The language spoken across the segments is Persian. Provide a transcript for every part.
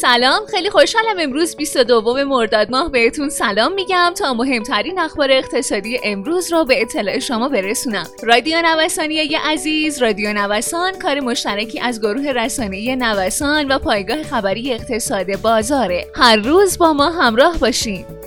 سلام خیلی خوشحالم امروز 22 مرداد ماه بهتون سلام میگم تا مهمترین اخبار اقتصادی امروز رو به اطلاع شما برسونم. رادیو نوسانی عزیز رادیو نوسان کار مشترکی از گروه رسانه نوسان و پایگاه خبری اقتصاد بازاره. هر روز با ما همراه باشین.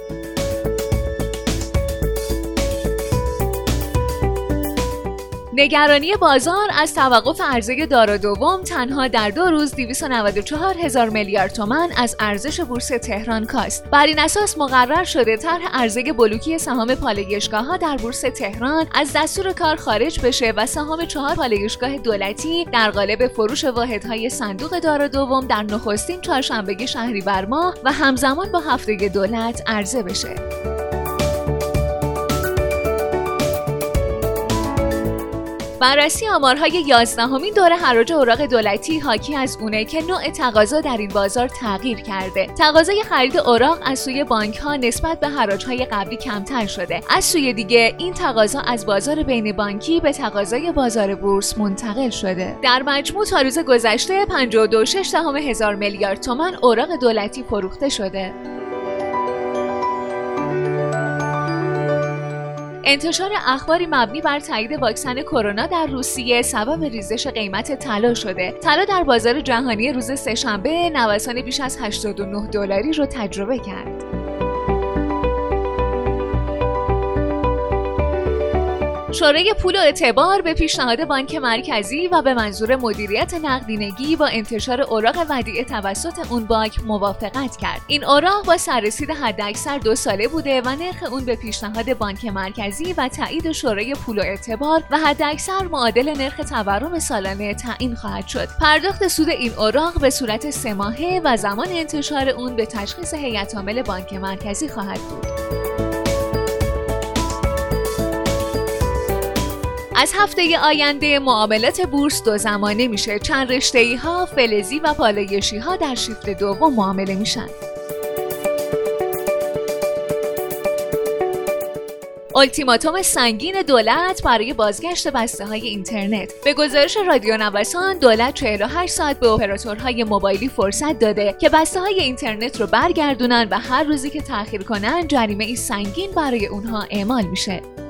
نگرانی بازار از توقف عرضه دارا دوم تنها در دو روز 294 هزار میلیارد تومن از ارزش بورس تهران کاست. بر این اساس مقرر شده طرح عرضه بلوکی سهام پالایشگاه ها در بورس تهران از دستور کار خارج بشه و سهام چهار پالایشگاه دولتی در قالب فروش واحدهای صندوق دارا دوم در نخستین چهارشنبه شهریور ماه و همزمان با هفته دولت عرضه بشه. بررسی آمارهای یازدهمین دور حراج اوراق دولتی حاکی از اونه که نوع تقاضا در این بازار تغییر کرده. تقاضای خرید اوراق از سوی بانک ها نسبت به های قبلی کمتر شده. از سوی دیگه این تقاضا از بازار بین بانکی به تقاضای بازار بورس منتقل شده. در مجموع تا روز گذشته 52.6 هزار میلیارد تومان اوراق دولتی فروخته شده. انتشار اخباری مبنی بر تایید واکسن کرونا در روسیه سبب ریزش قیمت طلا شده. طلا در بازار جهانی روز سهشنبه نوسان بیش از 89 دلاری رو تجربه کرد. شورای پول و اعتبار به پیشنهاد بانک مرکزی و به منظور مدیریت نقدینگی با انتشار اوراق ودیعه توسط اون بانک موافقت کرد. این اوراق با سررسید حداکثر دو ساله بوده و نرخ اون به پیشنهاد بانک مرکزی و تایید شورای پول و اعتبار و حداکثر معادل نرخ تورم سالانه تعیین خواهد شد. پرداخت سود این اوراق به صورت سه ماهه و زمان انتشار اون به تشخیص هیئت عامل بانک مرکزی خواهد بود. از هفته آینده معاملات بورس دو زمانه میشه. چند رشته ها فلزی و پالایشی ها در شیفت دوم معامله میشن. التیماتوم سنگین دولت برای بازگشت بسته های اینترنت. به گزارش رادیو نوسان دولت 48 ساعت به اپراتورهای موبایلی فرصت داده که بسته های اینترنت رو برگردونن و هر روزی که تاخیر کنن جریمه ای سنگین برای اونها اعمال میشه.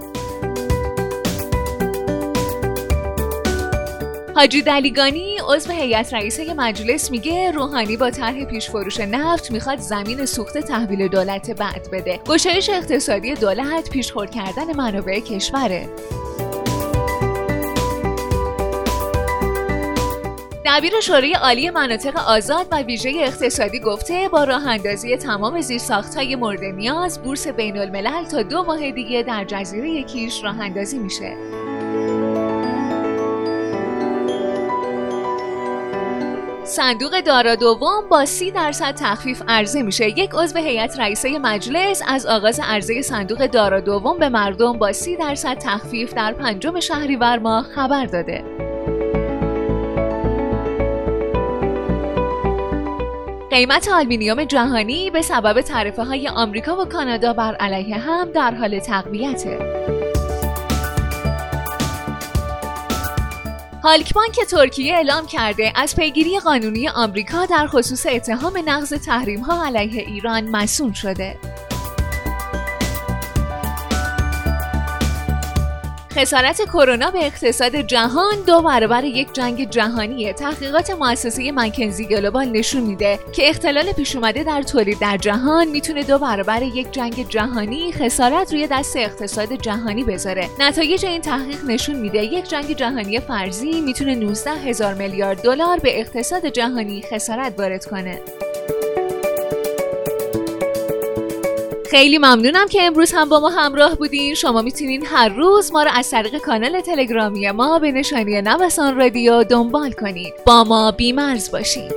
حاجی دلیگانی عضو هیئت رئیسه مجلس میگه روحانی با طرح پیش فروش نفت می‌خواد زمین سوخت تحویل دولت بعد بده گشایش اقتصادی دولت پیشخور کردن منابع کشوره دبیر شورای عالی مناطق آزاد و ویژه اقتصادی گفته با راه اندازی تمام های مورد نیاز بورس بین الملل تا دو ماه دیگه در جزیره کیش راه اندازی میشه. صندوق دارا دوم با سی درصد تخفیف عرضه میشه یک عضو هیئت رئیسه مجلس از آغاز عرضه صندوق دارا دوم به مردم با سی درصد تخفیف در پنجم شهریور ماه خبر داده قیمت آلومینیوم جهانی به سبب تعرفه های آمریکا و کانادا بر علیه هم در حال تقویته. هالک بانک ترکیه اعلام کرده از پیگیری قانونی آمریکا در خصوص اتهام نقض تحریم ها علیه ایران مسئول شده. خسارت کرونا به اقتصاد جهان دو برابر یک جنگ جهانیه. تحقیقات مؤسسه McKinsey Global نشون میده که اختلال پیش اومده در تولید در جهان می‌تونه دو برابر یک جنگ جهانی خسارت روی دست اقتصاد جهانی بذاره. نتایج این تحقیق نشون میده یک جنگ جهانی فرضی می‌تونه 19 هزار میلیارد دلار به اقتصاد جهانی خسارت وارد کنه. خیلی ممنونم که امروز هم با ما همراه بودین. شما می‌تونین هر روز ما رو از طریق کانال تلگرامی ما به نشانی نوسان رادیو دنبال کنید با ما بیمرز باشید